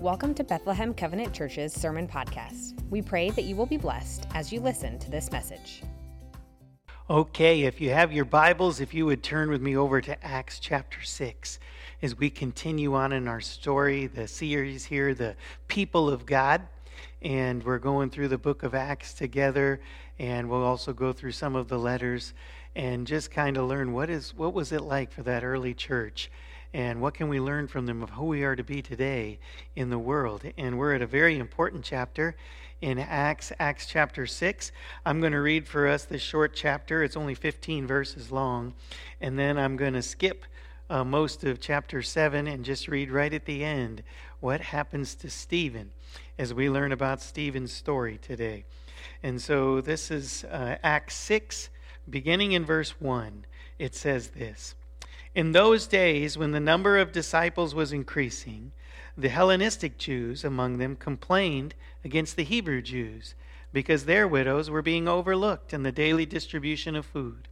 Welcome to Bethlehem Covenant Church's Sermon Podcast. We pray that you will be blessed as you listen to this message. Okay, if you have your Bibles, if you would turn with me over to Acts chapter 6 as we continue on in our story, the series here, The People of God. And we're going through the book of Acts together, and we'll also go through some of the letters and just kind of learn what is what was it like for that early church and what can we learn from them of who we are to be today in the world. And we're at a very important chapter in Acts, Acts chapter 6. I'm going to read for us this short chapter. It's only 15 verses long. And then I'm going to skip uh, most of chapter 7 and just read right at the end what happens to Stephen as we learn about Stephen's story today. And so this is uh, Acts 6, beginning in verse 1. It says this. In those days, when the number of disciples was increasing, the Hellenistic Jews among them complained against the Hebrew Jews because their widows were being overlooked in the daily distribution of food.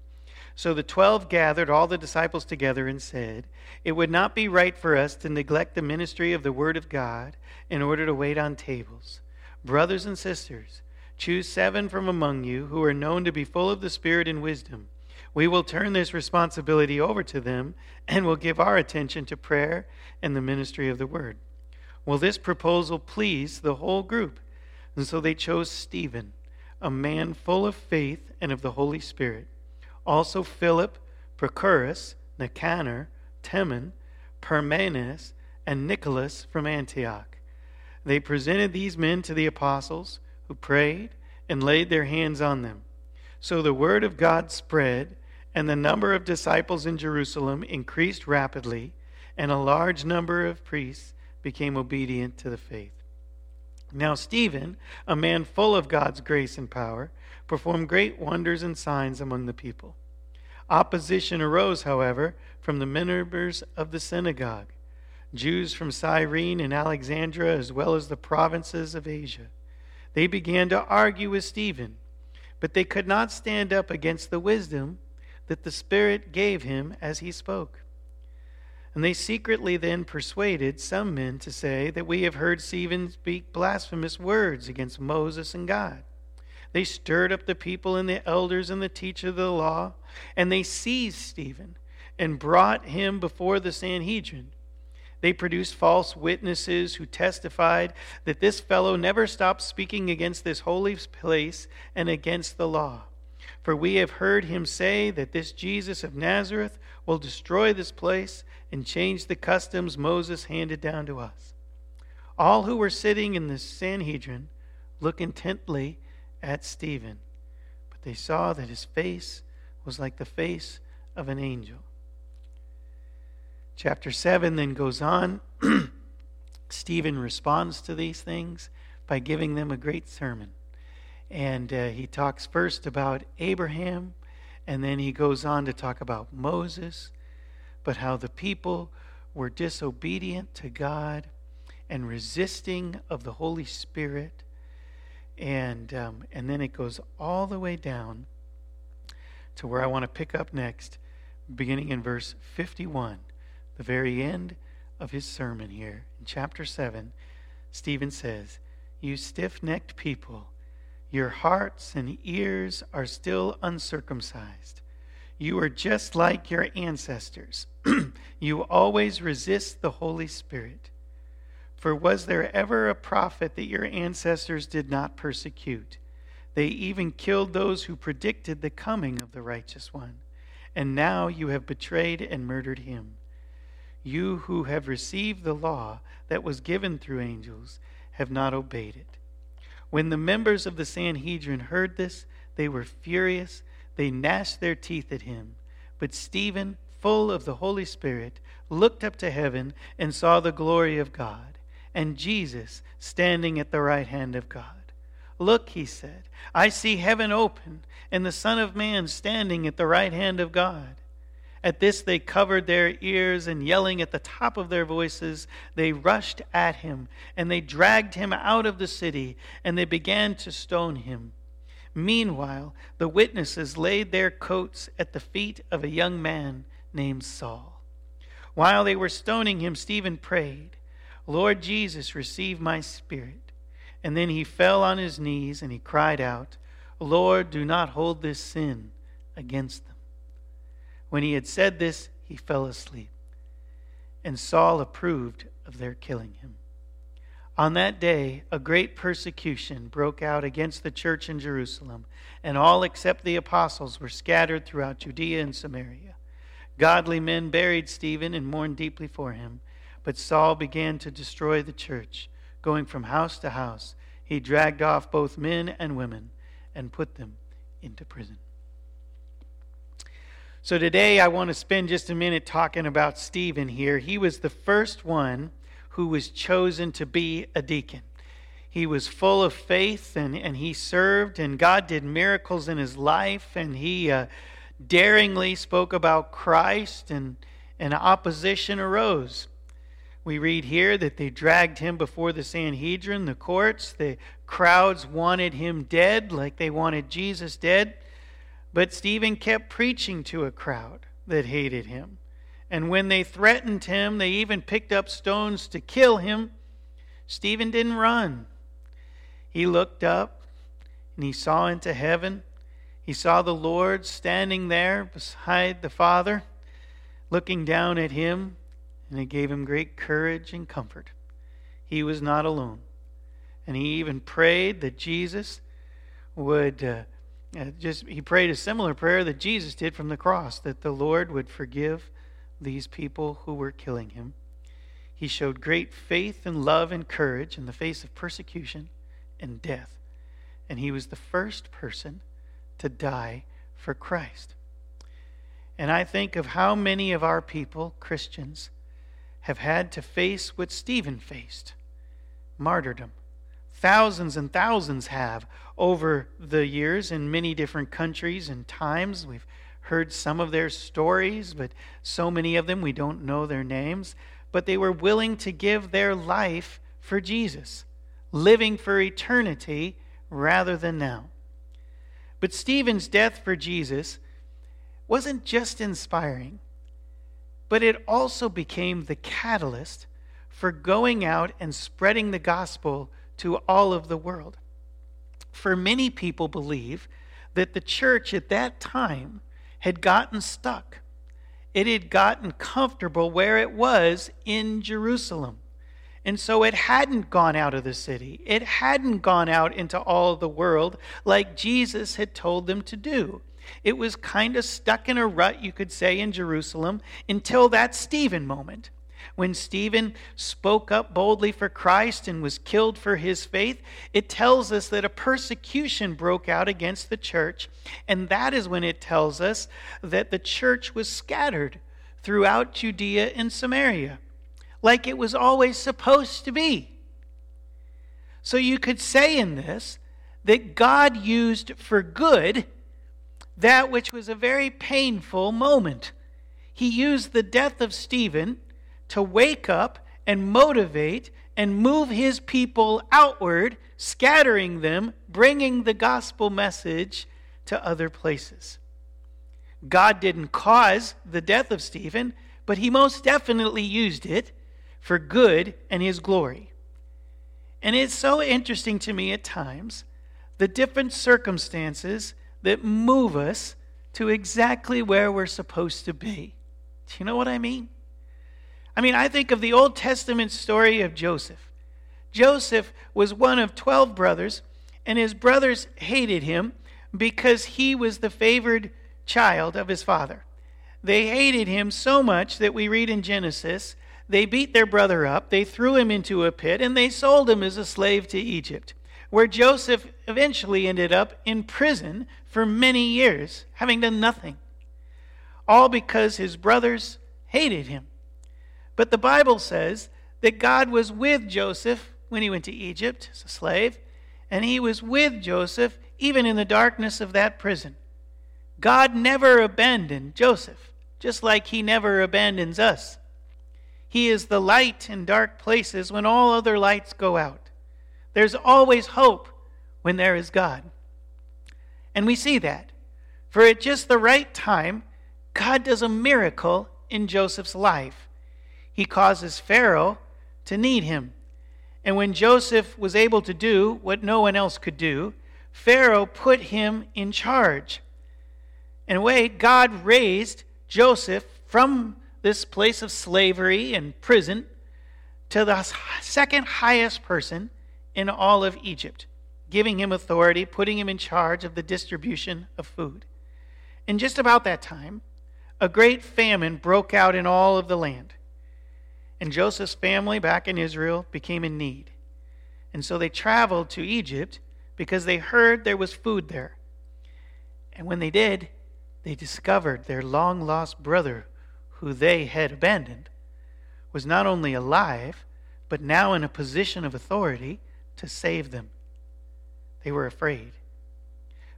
So the twelve gathered all the disciples together and said, It would not be right for us to neglect the ministry of the Word of God in order to wait on tables. Brothers and sisters, choose seven from among you who are known to be full of the Spirit and wisdom we will turn this responsibility over to them and will give our attention to prayer and the ministry of the word. Will this proposal please the whole group, and so they chose Stephen, a man full of faith and of the Holy Spirit. Also Philip, Prochorus, Nicanor, Timon, Parmenas, and Nicholas from Antioch. They presented these men to the apostles, who prayed and laid their hands on them. So the word of God spread and the number of disciples in Jerusalem increased rapidly, and a large number of priests became obedient to the faith. Now, Stephen, a man full of God's grace and power, performed great wonders and signs among the people. Opposition arose, however, from the members of the synagogue, Jews from Cyrene and Alexandria, as well as the provinces of Asia. They began to argue with Stephen, but they could not stand up against the wisdom that the Spirit gave him as he spoke. And they secretly then persuaded some men to say that we have heard Stephen speak blasphemous words against Moses and God. They stirred up the people and the elders and the teacher of the law, and they seized Stephen and brought him before the Sanhedrin. They produced false witnesses who testified that this fellow never stopped speaking against this holy place and against the law. For we have heard him say that this Jesus of Nazareth will destroy this place and change the customs Moses handed down to us. All who were sitting in the Sanhedrin looked intently at Stephen, but they saw that his face was like the face of an angel. Chapter 7 then goes on. Stephen responds to these things by giving them a great sermon. And uh, he talks first about Abraham, and then he goes on to talk about Moses, but how the people were disobedient to God and resisting of the Holy Spirit. And, um, and then it goes all the way down to where I want to pick up next, beginning in verse 51, the very end of his sermon here. In chapter 7, Stephen says, You stiff necked people, your hearts and ears are still uncircumcised. You are just like your ancestors. you always resist the Holy Spirit. For was there ever a prophet that your ancestors did not persecute? They even killed those who predicted the coming of the righteous one. And now you have betrayed and murdered him. You who have received the law that was given through angels have not obeyed it. When the members of the Sanhedrin heard this, they were furious. They gnashed their teeth at him. But Stephen, full of the Holy Spirit, looked up to heaven and saw the glory of God, and Jesus standing at the right hand of God. Look, he said, I see heaven open, and the Son of Man standing at the right hand of God. At this, they covered their ears, and yelling at the top of their voices, they rushed at him, and they dragged him out of the city, and they began to stone him. Meanwhile, the witnesses laid their coats at the feet of a young man named Saul. While they were stoning him, Stephen prayed, Lord Jesus, receive my spirit. And then he fell on his knees and he cried out, Lord, do not hold this sin against them. When he had said this, he fell asleep. And Saul approved of their killing him. On that day, a great persecution broke out against the church in Jerusalem, and all except the apostles were scattered throughout Judea and Samaria. Godly men buried Stephen and mourned deeply for him, but Saul began to destroy the church. Going from house to house, he dragged off both men and women and put them into prison. So today I want to spend just a minute talking about Stephen here. He was the first one who was chosen to be a deacon. He was full of faith and, and he served, and God did miracles in his life, and he uh, daringly spoke about Christ, and, and opposition arose. We read here that they dragged him before the Sanhedrin, the courts. The crowds wanted him dead like they wanted Jesus dead. But Stephen kept preaching to a crowd that hated him. And when they threatened him, they even picked up stones to kill him. Stephen didn't run. He looked up and he saw into heaven. He saw the Lord standing there beside the Father, looking down at him, and it gave him great courage and comfort. He was not alone. And he even prayed that Jesus would uh, just, he prayed a similar prayer that Jesus did from the cross, that the Lord would forgive these people who were killing him. He showed great faith and love and courage in the face of persecution and death. And he was the first person to die for Christ. And I think of how many of our people, Christians, have had to face what Stephen faced martyrdom. Thousands and thousands have over the years in many different countries and times. We've heard some of their stories, but so many of them we don't know their names. But they were willing to give their life for Jesus, living for eternity rather than now. But Stephen's death for Jesus wasn't just inspiring, but it also became the catalyst for going out and spreading the gospel to all of the world. For many people believe that the church at that time had gotten stuck. It had gotten comfortable where it was in Jerusalem. And so it hadn't gone out of the city. It hadn't gone out into all the world like Jesus had told them to do. It was kind of stuck in a rut, you could say, in Jerusalem until that Stephen moment when Stephen spoke up boldly for Christ and was killed for his faith, it tells us that a persecution broke out against the church. And that is when it tells us that the church was scattered throughout Judea and Samaria, like it was always supposed to be. So you could say in this that God used for good that which was a very painful moment. He used the death of Stephen to wake up and motivate and move his people outward, scattering them, bringing the gospel message to other places. God didn't cause the death of Stephen, but he most definitely used it for good and his glory. And it's so interesting to me at times the different circumstances that move us to exactly where we're supposed to be. Do you know what I mean? I mean, I think of the Old Testament story of Joseph. Joseph was one of 12 brothers, and his brothers hated him because he was the favored child of his father. They hated him so much that we read in Genesis, they beat their brother up, they threw him into a pit, and they sold him as a slave to Egypt, where Joseph eventually ended up in prison for many years, having done nothing. All because his brothers hated him. But the Bible says that God was with Joseph when he went to Egypt as a slave, and he was with Joseph even in the darkness of that prison. God never abandoned Joseph, just like he never abandons us. He is the light in dark places when all other lights go out. There's always hope when there is God. And we see that. For at just the right time, God does a miracle in Joseph's life he causes Pharaoh to need him. And when Joseph was able to do what no one else could do, Pharaoh put him in charge. In a way, God raised Joseph from this place of slavery and prison to the second highest person in all of Egypt, giving him authority, putting him in charge of the distribution of food. In just about that time, a great famine broke out in all of the land. And Joseph's family back in Israel became in need. And so they traveled to Egypt because they heard there was food there. And when they did, they discovered their long lost brother, who they had abandoned, was not only alive, but now in a position of authority to save them. They were afraid.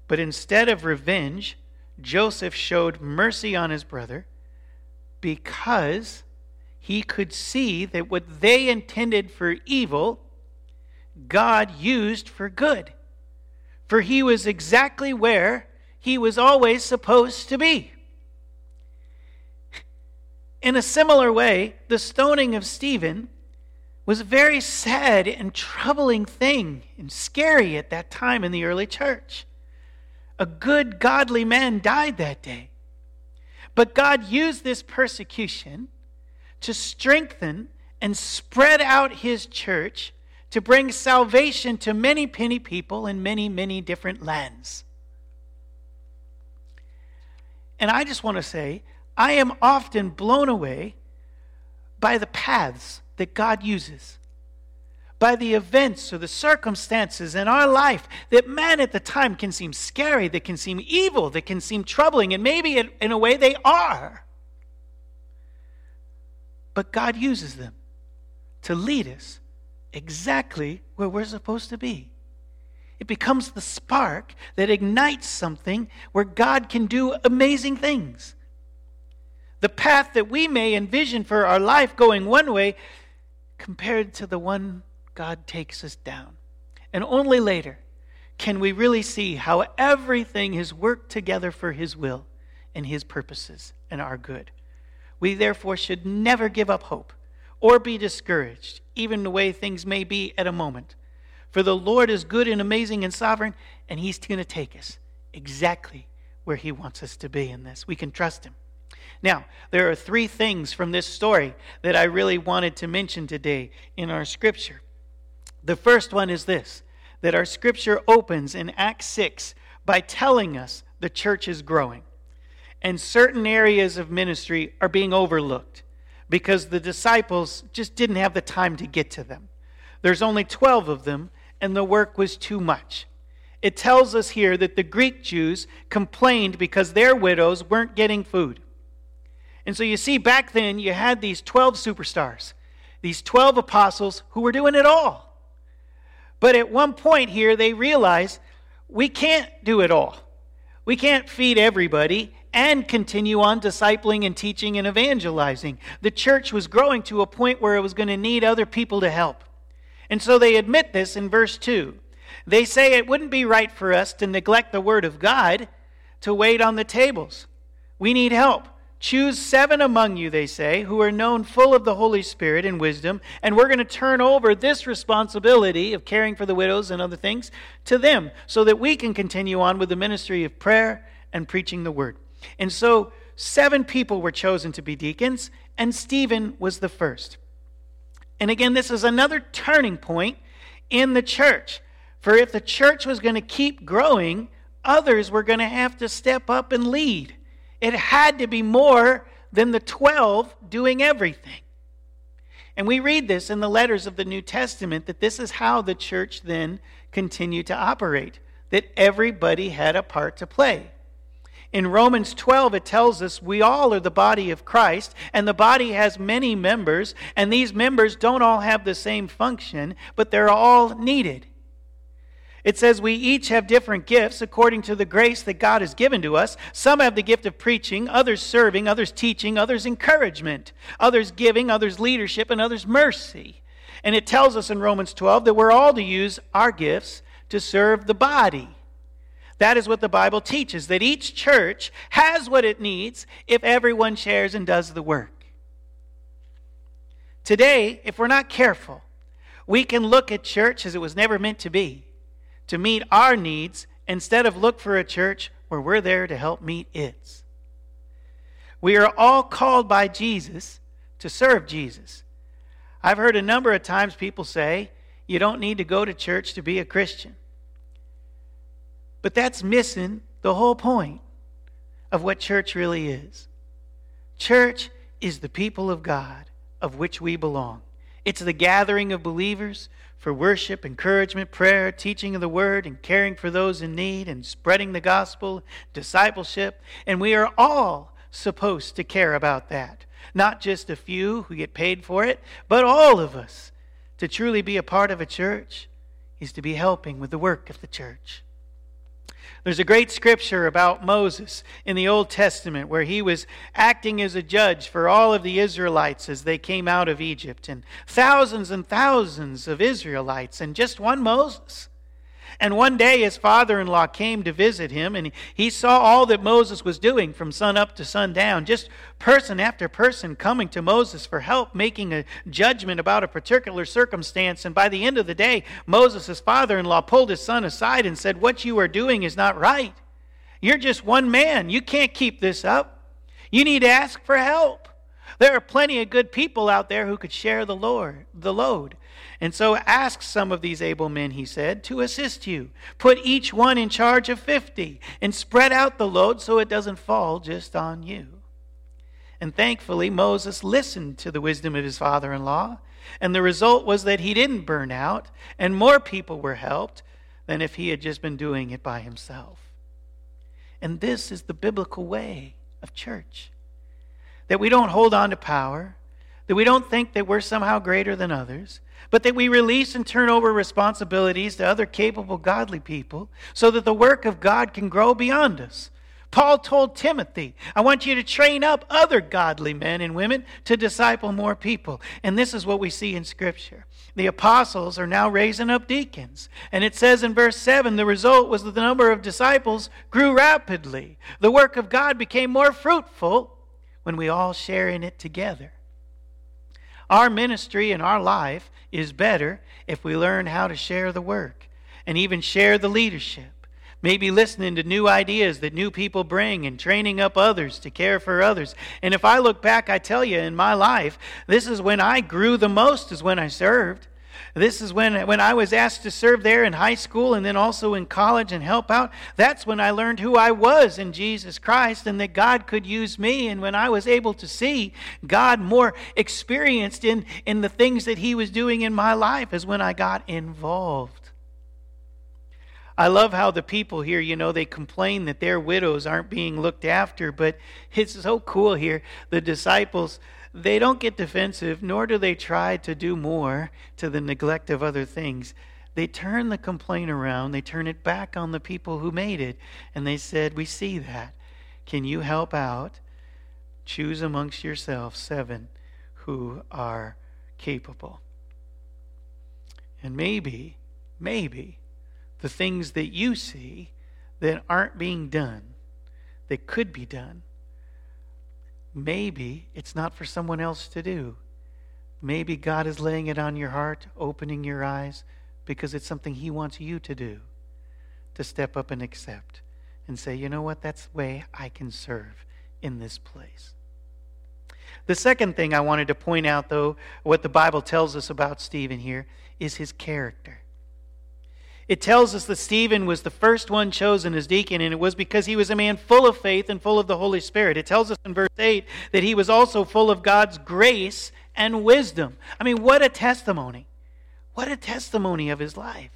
But instead of revenge, Joseph showed mercy on his brother because he could see that what they intended for evil, God used for good. For he was exactly where he was always supposed to be. In a similar way, the stoning of Stephen was a very sad and troubling thing and scary at that time in the early church. A good, godly man died that day. But God used this persecution to strengthen and spread out his church to bring salvation to many, many people in many, many different lands. And I just want to say, I am often blown away by the paths that God uses, by the events or the circumstances in our life that, man, at the time can seem scary, that can seem evil, that can seem troubling, and maybe in a way they are. But God uses them to lead us exactly where we're supposed to be. It becomes the spark that ignites something where God can do amazing things. The path that we may envision for our life going one way compared to the one God takes us down. And only later can we really see how everything has worked together for His will and His purposes and our good. We therefore should never give up hope or be discouraged, even the way things may be at a moment. For the Lord is good and amazing and sovereign, and He's going to take us exactly where He wants us to be in this. We can trust Him. Now, there are three things from this story that I really wanted to mention today in our scripture. The first one is this that our scripture opens in Acts 6 by telling us the church is growing and certain areas of ministry are being overlooked because the disciples just didn't have the time to get to them. There's only 12 of them, and the work was too much. It tells us here that the Greek Jews complained because their widows weren't getting food. And so you see, back then, you had these 12 superstars, these 12 apostles who were doing it all. But at one point here, they realized we can't do it all. We can't feed everybody and continue on discipling and teaching and evangelizing. The church was growing to a point where it was going to need other people to help. And so they admit this in verse 2. They say it wouldn't be right for us to neglect the word of God to wait on the tables. We need help. Choose seven among you, they say, who are known full of the Holy Spirit and wisdom, and we're going to turn over this responsibility of caring for the widows and other things to them so that we can continue on with the ministry of prayer and preaching the word. And so seven people were chosen to be deacons, and Stephen was the first. And again, this is another turning point in the church. For if the church was going to keep growing, others were going to have to step up and lead. It had to be more than the 12 doing everything. And we read this in the letters of the New Testament that this is how the church then continued to operate, that everybody had a part to play. In Romans 12, it tells us we all are the body of Christ, and the body has many members, and these members don't all have the same function, but they're all needed. It says we each have different gifts according to the grace that God has given to us. Some have the gift of preaching, others serving, others teaching, others encouragement, others giving, others leadership, and others mercy. And it tells us in Romans 12 that we're all to use our gifts to serve the body. That is what the Bible teaches, that each church has what it needs if everyone shares and does the work. Today, if we're not careful, we can look at church as it was never meant to be, to meet our needs, instead of look for a church where we're there to help meet its. We are all called by Jesus to serve Jesus. I've heard a number of times people say, you don't need to go to church to be a Christian. But that's missing the whole point of what church really is. Church is the people of God of which we belong. It's the gathering of believers for worship, encouragement, prayer, teaching of the word, and caring for those in need, and spreading the gospel, discipleship. And we are all supposed to care about that. Not just a few who get paid for it, but all of us. To truly be a part of a church is to be helping with the work of the church. There's a great scripture about Moses in the Old Testament where he was acting as a judge for all of the Israelites as they came out of Egypt, and thousands and thousands of Israelites, and just one Moses. And one day his father in law came to visit him, and he saw all that Moses was doing from sun up to sundown. Just person after person coming to Moses for help, making a judgment about a particular circumstance. And by the end of the day, Moses' father in law pulled his son aside and said, What you are doing is not right. You're just one man. You can't keep this up. You need to ask for help. There are plenty of good people out there who could share the, Lord, the load. And so ask some of these able men, he said, to assist you. Put each one in charge of 50 and spread out the load so it doesn't fall just on you. And thankfully, Moses listened to the wisdom of his father in law. And the result was that he didn't burn out, and more people were helped than if he had just been doing it by himself. And this is the biblical way of church that we don't hold on to power, that we don't think that we're somehow greater than others, but that we release and turn over responsibilities to other capable, godly people so that the work of God can grow beyond us. Paul told Timothy, I want you to train up other godly men and women to disciple more people. And this is what we see in Scripture. The apostles are now raising up deacons. And it says in verse 7 the result was that the number of disciples grew rapidly. The work of God became more fruitful when we all share in it together. Our ministry and our life is better if we learn how to share the work and even share the leadership. Maybe listening to new ideas that new people bring and training up others to care for others. And if I look back, I tell you, in my life, this is when I grew the most, is when I served. This is when, when I was asked to serve there in high school and then also in college and help out. That's when I learned who I was in Jesus Christ and that God could use me. And when I was able to see God more experienced in, in the things that He was doing in my life, is when I got involved. I love how the people here, you know, they complain that their widows aren't being looked after, but it's so cool here. The disciples, they don't get defensive, nor do they try to do more to the neglect of other things. They turn the complaint around, they turn it back on the people who made it, and they said, We see that. Can you help out? Choose amongst yourselves seven who are capable. And maybe, maybe, the things that you see that aren't being done, that could be done, maybe it's not for someone else to do. Maybe God is laying it on your heart, opening your eyes, because it's something He wants you to do to step up and accept and say, you know what, that's the way I can serve in this place. The second thing I wanted to point out, though, what the Bible tells us about Stephen here, is his character. It tells us that Stephen was the first one chosen as deacon, and it was because he was a man full of faith and full of the Holy Spirit. It tells us in verse 8 that he was also full of God's grace and wisdom. I mean, what a testimony! What a testimony of his life.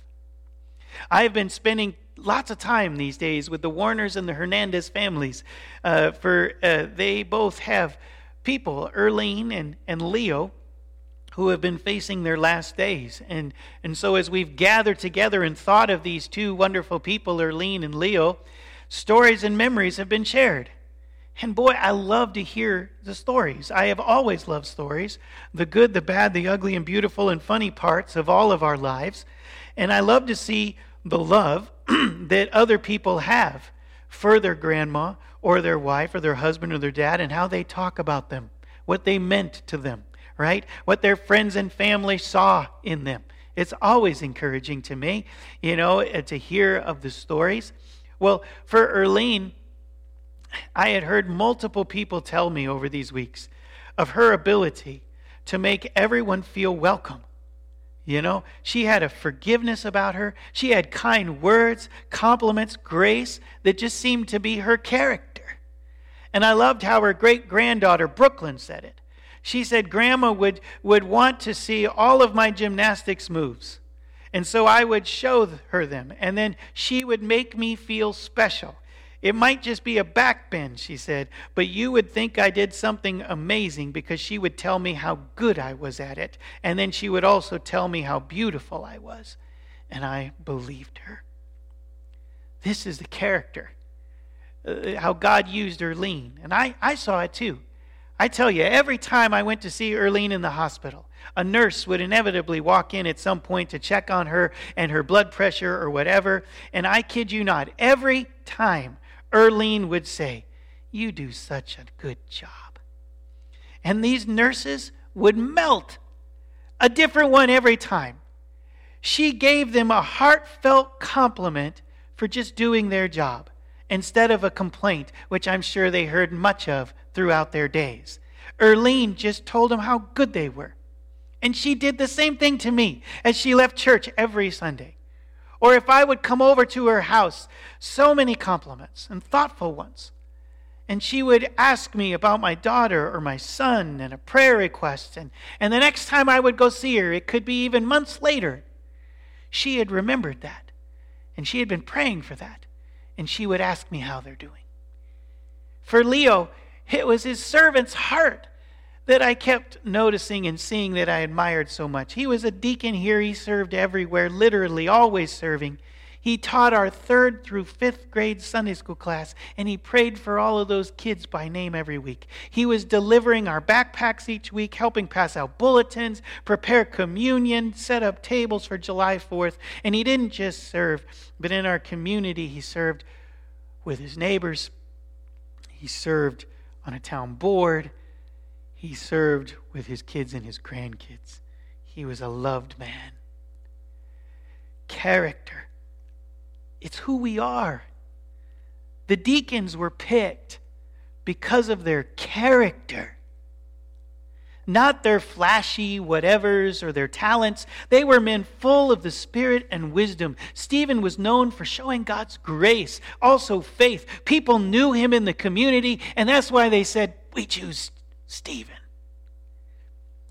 I have been spending lots of time these days with the Warners and the Hernandez families, uh, for uh, they both have people, Erlene and, and Leo, who have been facing their last days. And, and so, as we've gathered together and thought of these two wonderful people, Erlene and Leo, stories and memories have been shared. And boy, I love to hear the stories. I have always loved stories the good, the bad, the ugly, and beautiful and funny parts of all of our lives. And I love to see the love that other people have for their grandma or their wife or their husband or their dad and how they talk about them, what they meant to them right? What their friends and family saw in them. It's always encouraging to me, you know, uh, to hear of the stories. Well, for Erlene, I had heard multiple people tell me over these weeks of her ability to make everyone feel welcome. You know, she had a forgiveness about her. She had kind words, compliments, grace that just seemed to be her character. And I loved how her great granddaughter, Brooklyn, said it. She said, Grandma would, would want to see all of my gymnastics moves. And so I would show her them. And then she would make me feel special. It might just be a backbend, she said, but you would think I did something amazing because she would tell me how good I was at it. And then she would also tell me how beautiful I was. And I believed her. This is the character, uh, how God used Erlene. And I, I saw it too. I tell you, every time I went to see Erlene in the hospital, a nurse would inevitably walk in at some point to check on her and her blood pressure or whatever. And I kid you not, every time Erlene would say, You do such a good job. And these nurses would melt, a different one every time. She gave them a heartfelt compliment for just doing their job instead of a complaint, which I'm sure they heard much of throughout their days. Erlene just told them how good they were. And she did the same thing to me as she left church every Sunday. Or if I would come over to her house, so many compliments and thoughtful ones. And she would ask me about my daughter or my son and a prayer request. And, and the next time I would go see her, it could be even months later, she had remembered that. And she had been praying for that. And she would ask me how they're doing. For Leo, it was his servant's heart that I kept noticing and seeing that I admired so much. He was a deacon here. He served everywhere, literally always serving. He taught our third through fifth grade Sunday school class, and he prayed for all of those kids by name every week. He was delivering our backpacks each week, helping pass out bulletins, prepare communion, set up tables for July 4th. And he didn't just serve, but in our community, he served with his neighbors, he served on a town board, he served with his kids and his grandkids. He was a loved man. Character. It's who we are. The deacons were picked because of their character, not their flashy whatevers or their talents. They were men full of the Spirit and wisdom. Stephen was known for showing God's grace, also faith. People knew him in the community, and that's why they said, We choose Stephen.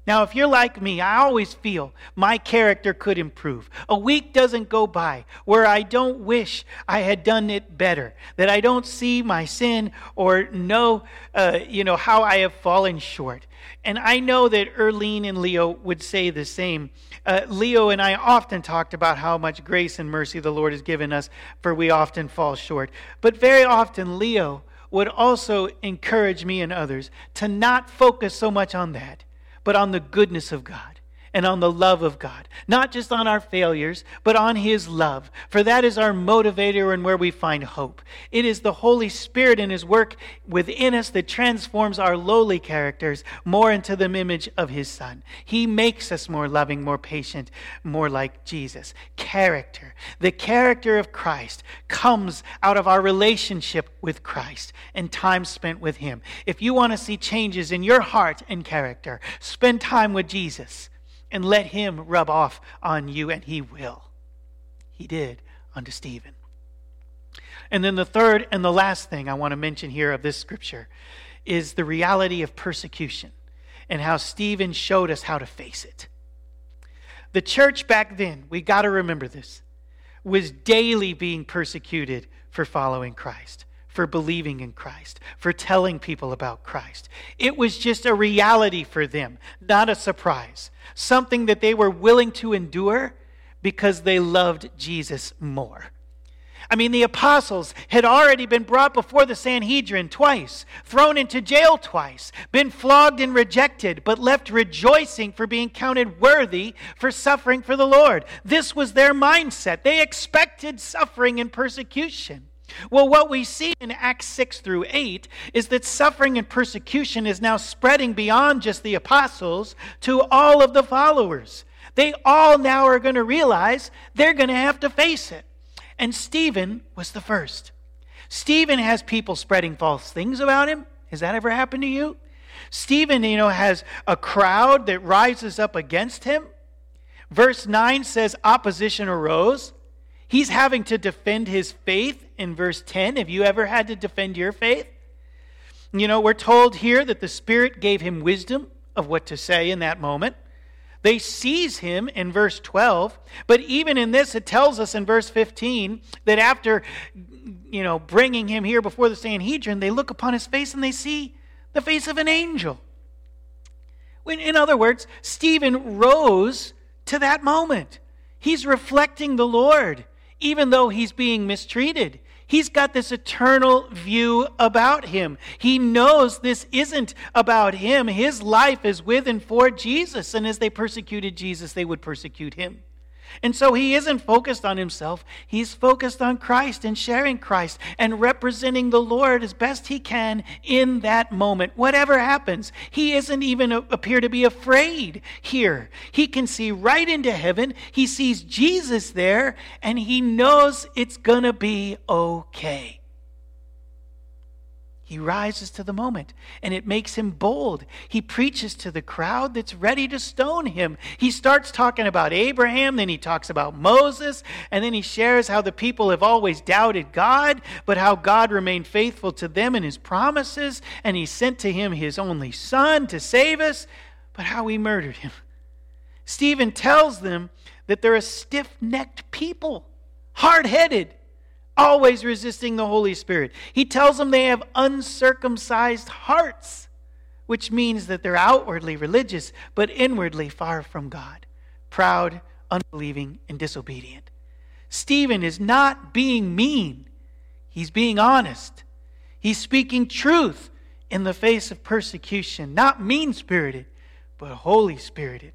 Now, if you're like me, I always feel my character could improve. A week doesn't go by where I don't wish I had done it better, that I don't see my sin or know, uh, you know, how I have fallen short. And I know that Erlene and Leo would say the same. Uh, Leo and I often talked about how much grace and mercy the Lord has given us, for we often fall short. But very often, Leo would also encourage me and others to not focus so much on that, but on the goodness of God and on the love of God. Not just on our failures, but on His love. For that is our motivator and where we find hope. It is the Holy Spirit and His work within us that transforms our lowly characters more into the image of His Son. He makes us more loving, more patient, more like Jesus. Character. The character of Christ comes out of our relationship with Christ and time spent with Him. If you want to see changes in your heart and character, spend time with Jesus and let him rub off on you, and he will. He did unto Stephen. And then the third and the last thing I want to mention here of this scripture is the reality of persecution and how Stephen showed us how to face it. The church back then, we got to remember this, was daily being persecuted for following Christ for believing in Christ, for telling people about Christ. It was just a reality for them, not a surprise, something that they were willing to endure because they loved Jesus more. I mean, the apostles had already been brought before the Sanhedrin twice, thrown into jail twice, been flogged and rejected, but left rejoicing for being counted worthy for suffering for the Lord. This was their mindset. They expected suffering and persecution. Well, what we see in Acts 6 through 8 is that suffering and persecution is now spreading beyond just the apostles to all of the followers. They all now are going to realize they're going to have to face it. And Stephen was the first. Stephen has people spreading false things about him. Has that ever happened to you? Stephen, you know, has a crowd that rises up against him. Verse 9 says opposition arose. He's having to defend his faith in verse 10. Have you ever had to defend your faith? You know, we're told here that the Spirit gave him wisdom of what to say in that moment. They seize him in verse 12, but even in this, it tells us in verse 15 that after, you know, bringing him here before the Sanhedrin, they look upon his face and they see the face of an angel. In other words, Stephen rose to that moment. He's reflecting the Lord even though he's being mistreated. He's got this eternal view about him. He knows this isn't about him. His life is with and for Jesus. And as they persecuted Jesus, they would persecute him. And so he isn't focused on himself. He's focused on Christ and sharing Christ and representing the Lord as best he can in that moment. Whatever happens, he isn't even appear to be afraid here. He can see right into heaven. He sees Jesus there and he knows it's going to be okay. He rises to the moment and it makes him bold. He preaches to the crowd that's ready to stone him. He starts talking about Abraham, then he talks about Moses, and then he shares how the people have always doubted God, but how God remained faithful to them and his promises, and he sent to him his only son to save us, but how he murdered him. Stephen tells them that they're a stiff necked people, hard headed always resisting the Holy Spirit. He tells them they have uncircumcised hearts, which means that they're outwardly religious, but inwardly far from God, proud, unbelieving, and disobedient. Stephen is not being mean, he's being honest. He's speaking truth in the face of persecution, not mean spirited, but holy spirited.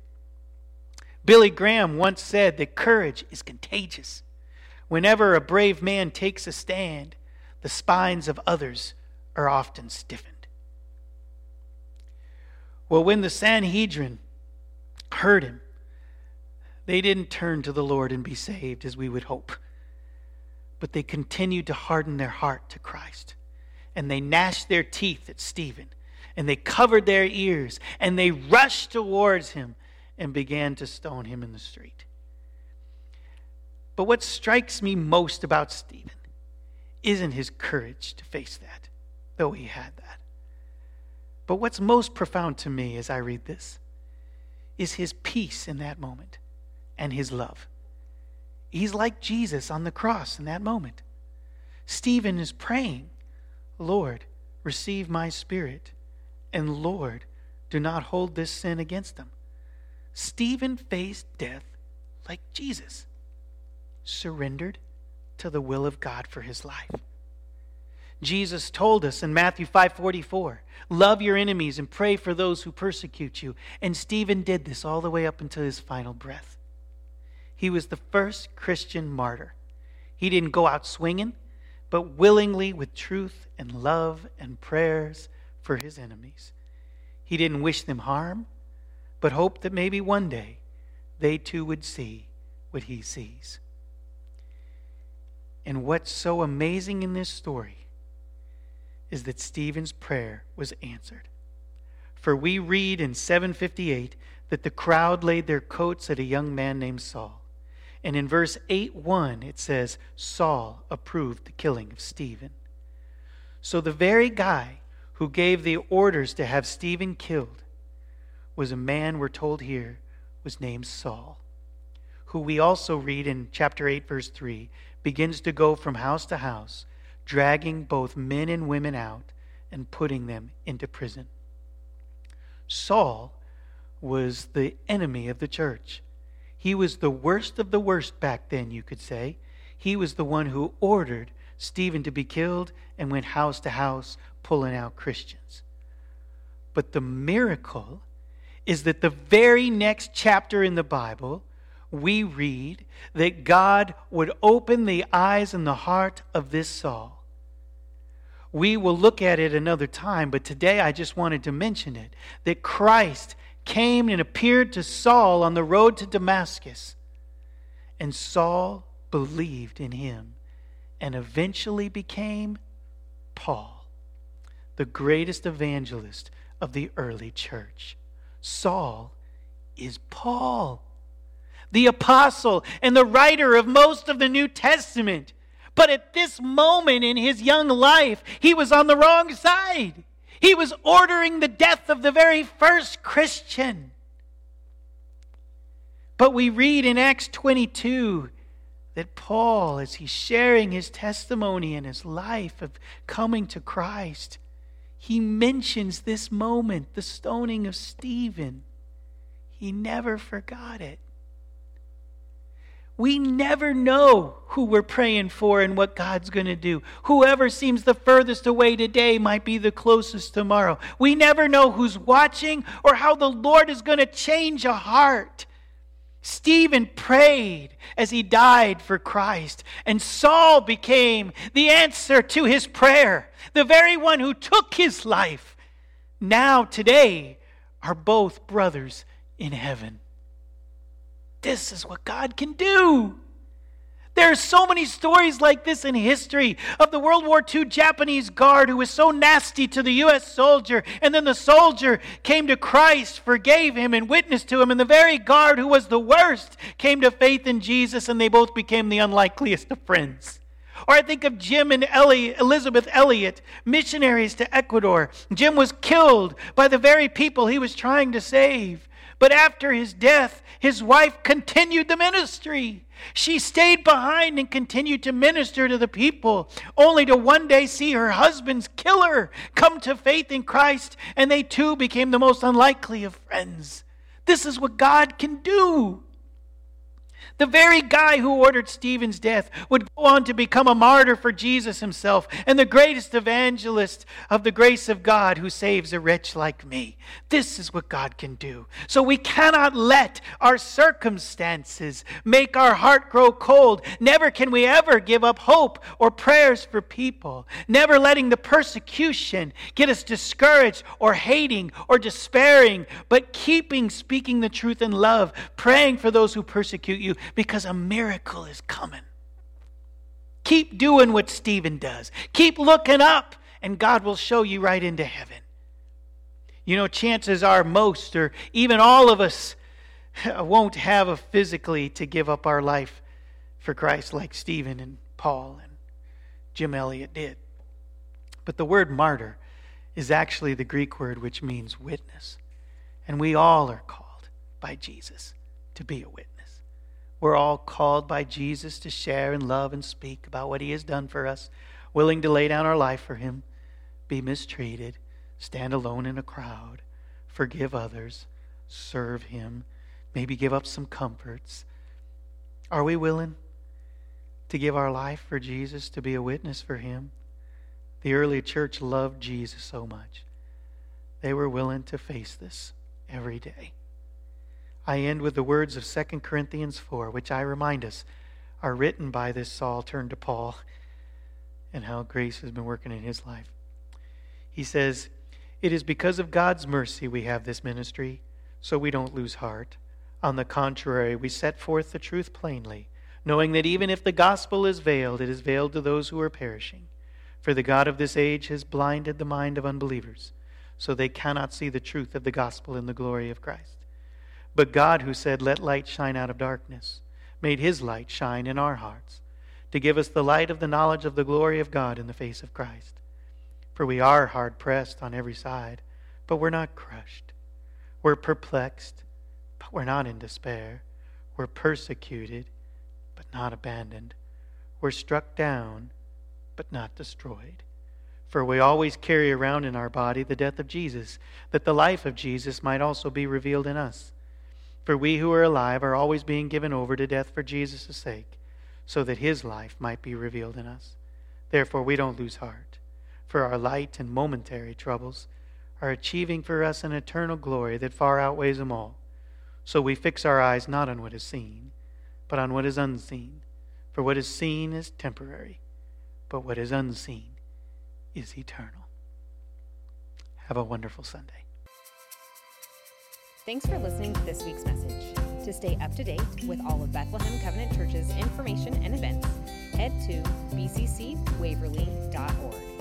Billy Graham once said that courage is contagious. Whenever a brave man takes a stand, the spines of others are often stiffened. Well, when the Sanhedrin heard him, they didn't turn to the Lord and be saved as we would hope, but they continued to harden their heart to Christ. And they gnashed their teeth at Stephen, and they covered their ears, and they rushed towards him and began to stone him in the street. But what strikes me most about Stephen isn't his courage to face that, though he had that. But what's most profound to me as I read this is his peace in that moment and his love. He's like Jesus on the cross in that moment. Stephen is praying, Lord, receive my spirit, and Lord, do not hold this sin against them. Stephen faced death like Jesus surrendered to the will of God for his life. Jesus told us in Matthew 5:44, "Love your enemies and pray for those who persecute you." And Stephen did this all the way up until his final breath. He was the first Christian martyr. He didn't go out swinging, but willingly with truth and love and prayers for his enemies. He didn't wish them harm, but hoped that maybe one day they too would see what he sees. And what's so amazing in this story is that Stephen's prayer was answered. For we read in 758 that the crowd laid their coats at a young man named Saul. And in verse 8 1, it says, Saul approved the killing of Stephen. So the very guy who gave the orders to have Stephen killed was a man, we're told here, was named Saul, who we also read in chapter 8, verse 3 begins to go from house to house, dragging both men and women out and putting them into prison. Saul was the enemy of the church. He was the worst of the worst back then, you could say. He was the one who ordered Stephen to be killed and went house to house pulling out Christians. But the miracle is that the very next chapter in the Bible, we read that God would open the eyes and the heart of this Saul. We will look at it another time, but today I just wanted to mention it that Christ came and appeared to Saul on the road to Damascus, and Saul believed in him and eventually became Paul, the greatest evangelist of the early church. Saul is Paul, the apostle and the writer of most of the New Testament. But at this moment in his young life, he was on the wrong side. He was ordering the death of the very first Christian. But we read in Acts 22 that Paul, as he's sharing his testimony and his life of coming to Christ, he mentions this moment, the stoning of Stephen. He never forgot it. We never know who we're praying for and what God's going to do. Whoever seems the furthest away today might be the closest tomorrow. We never know who's watching or how the Lord is going to change a heart. Stephen prayed as he died for Christ, and Saul became the answer to his prayer, the very one who took his life. Now, today, are both brothers in heaven. This is what God can do. There are so many stories like this in history of the World War II Japanese guard who was so nasty to the U.S. soldier, and then the soldier came to Christ, forgave him, and witnessed to him, and the very guard who was the worst came to faith in Jesus, and they both became the unlikeliest of friends. Or I think of Jim and Ellie, Elisabeth Elliot, missionaries to Ecuador. Jim was killed by the very people he was trying to save. But after his death, his wife continued the ministry. She stayed behind and continued to minister to the people, only to one day see her husband's killer come to faith in Christ, and they too became the most unlikely of friends. This is what God can do. The very guy who ordered Stephen's death would go on to become a martyr for Jesus himself and the greatest evangelist of the grace of God who saves a wretch like me. This is what God can do. So we cannot let our circumstances make our heart grow cold. Never can we ever give up hope or prayers for people. Never letting the persecution get us discouraged or hating or despairing, but keeping speaking the truth in love, praying for those who persecute you because a miracle is coming. Keep doing what Stephen does. Keep looking up, and God will show you right into heaven. You know, chances are most, or even all of us, won't have a physically to give up our life for Christ like Stephen and Paul and Jim Elliot did. But the word martyr is actually the Greek word which means witness. And we all are called by Jesus to be a witness. We're all called by Jesus to share and love and speak about what He has done for us, willing to lay down our life for Him, be mistreated, stand alone in a crowd, forgive others, serve Him, maybe give up some comforts. Are we willing to give our life for Jesus, to be a witness for Him? The early church loved Jesus so much. They were willing to face this every day. I end with the words of 2 Corinthians 4, which I remind us are written by this Saul turned to Paul and how grace has been working in his life. He says, It is because of God's mercy we have this ministry, so we don't lose heart. On the contrary, we set forth the truth plainly, knowing that even if the gospel is veiled, it is veiled to those who are perishing. For the God of this age has blinded the mind of unbelievers, so they cannot see the truth of the gospel in the glory of Christ. But God, who said, Let light shine out of darkness, made his light shine in our hearts to give us the light of the knowledge of the glory of God in the face of Christ. For we are hard pressed on every side, but we're not crushed. We're perplexed, but we're not in despair. We're persecuted, but not abandoned. We're struck down, but not destroyed. For we always carry around in our body the death of Jesus, that the life of Jesus might also be revealed in us. For we who are alive are always being given over to death for Jesus' sake, so that his life might be revealed in us. Therefore, we don't lose heart, for our light and momentary troubles are achieving for us an eternal glory that far outweighs them all. So we fix our eyes not on what is seen, but on what is unseen. For what is seen is temporary, but what is unseen is eternal. Have a wonderful Sunday. Thanks for listening to this week's message. To stay up to date with all of Bethlehem Covenant Church's information and events, head to bccwaverly.org.